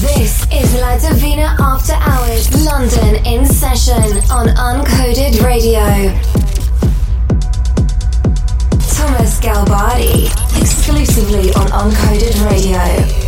This is La Divina After Hours, London in session on Uncoded Radio. Thomas Galbardi, exclusively on Uncoded Radio.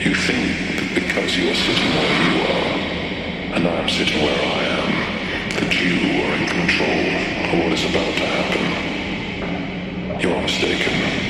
You think that because you are sitting where you are, and I am sitting where I am, that you are in control of what is about to happen. You are mistaken.